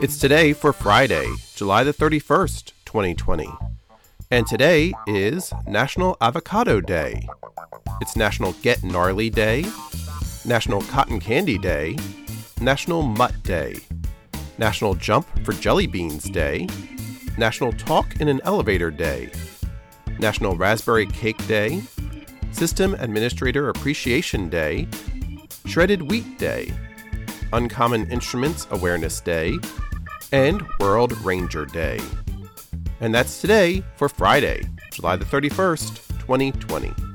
It's today for Friday, July the 31st, 2020. And today is National Avocado Day. It's National Get Gnarly Day, National Cotton Candy Day, National Mutt Day, National Jump for Jelly Beans Day, National Talk in an Elevator Day, National Raspberry Cake Day, System Administrator Appreciation Day, Shredded Wheat Day, Uncommon Instruments Awareness Day, and World Ranger Day. And that's today for Friday, July the 31st, 2020.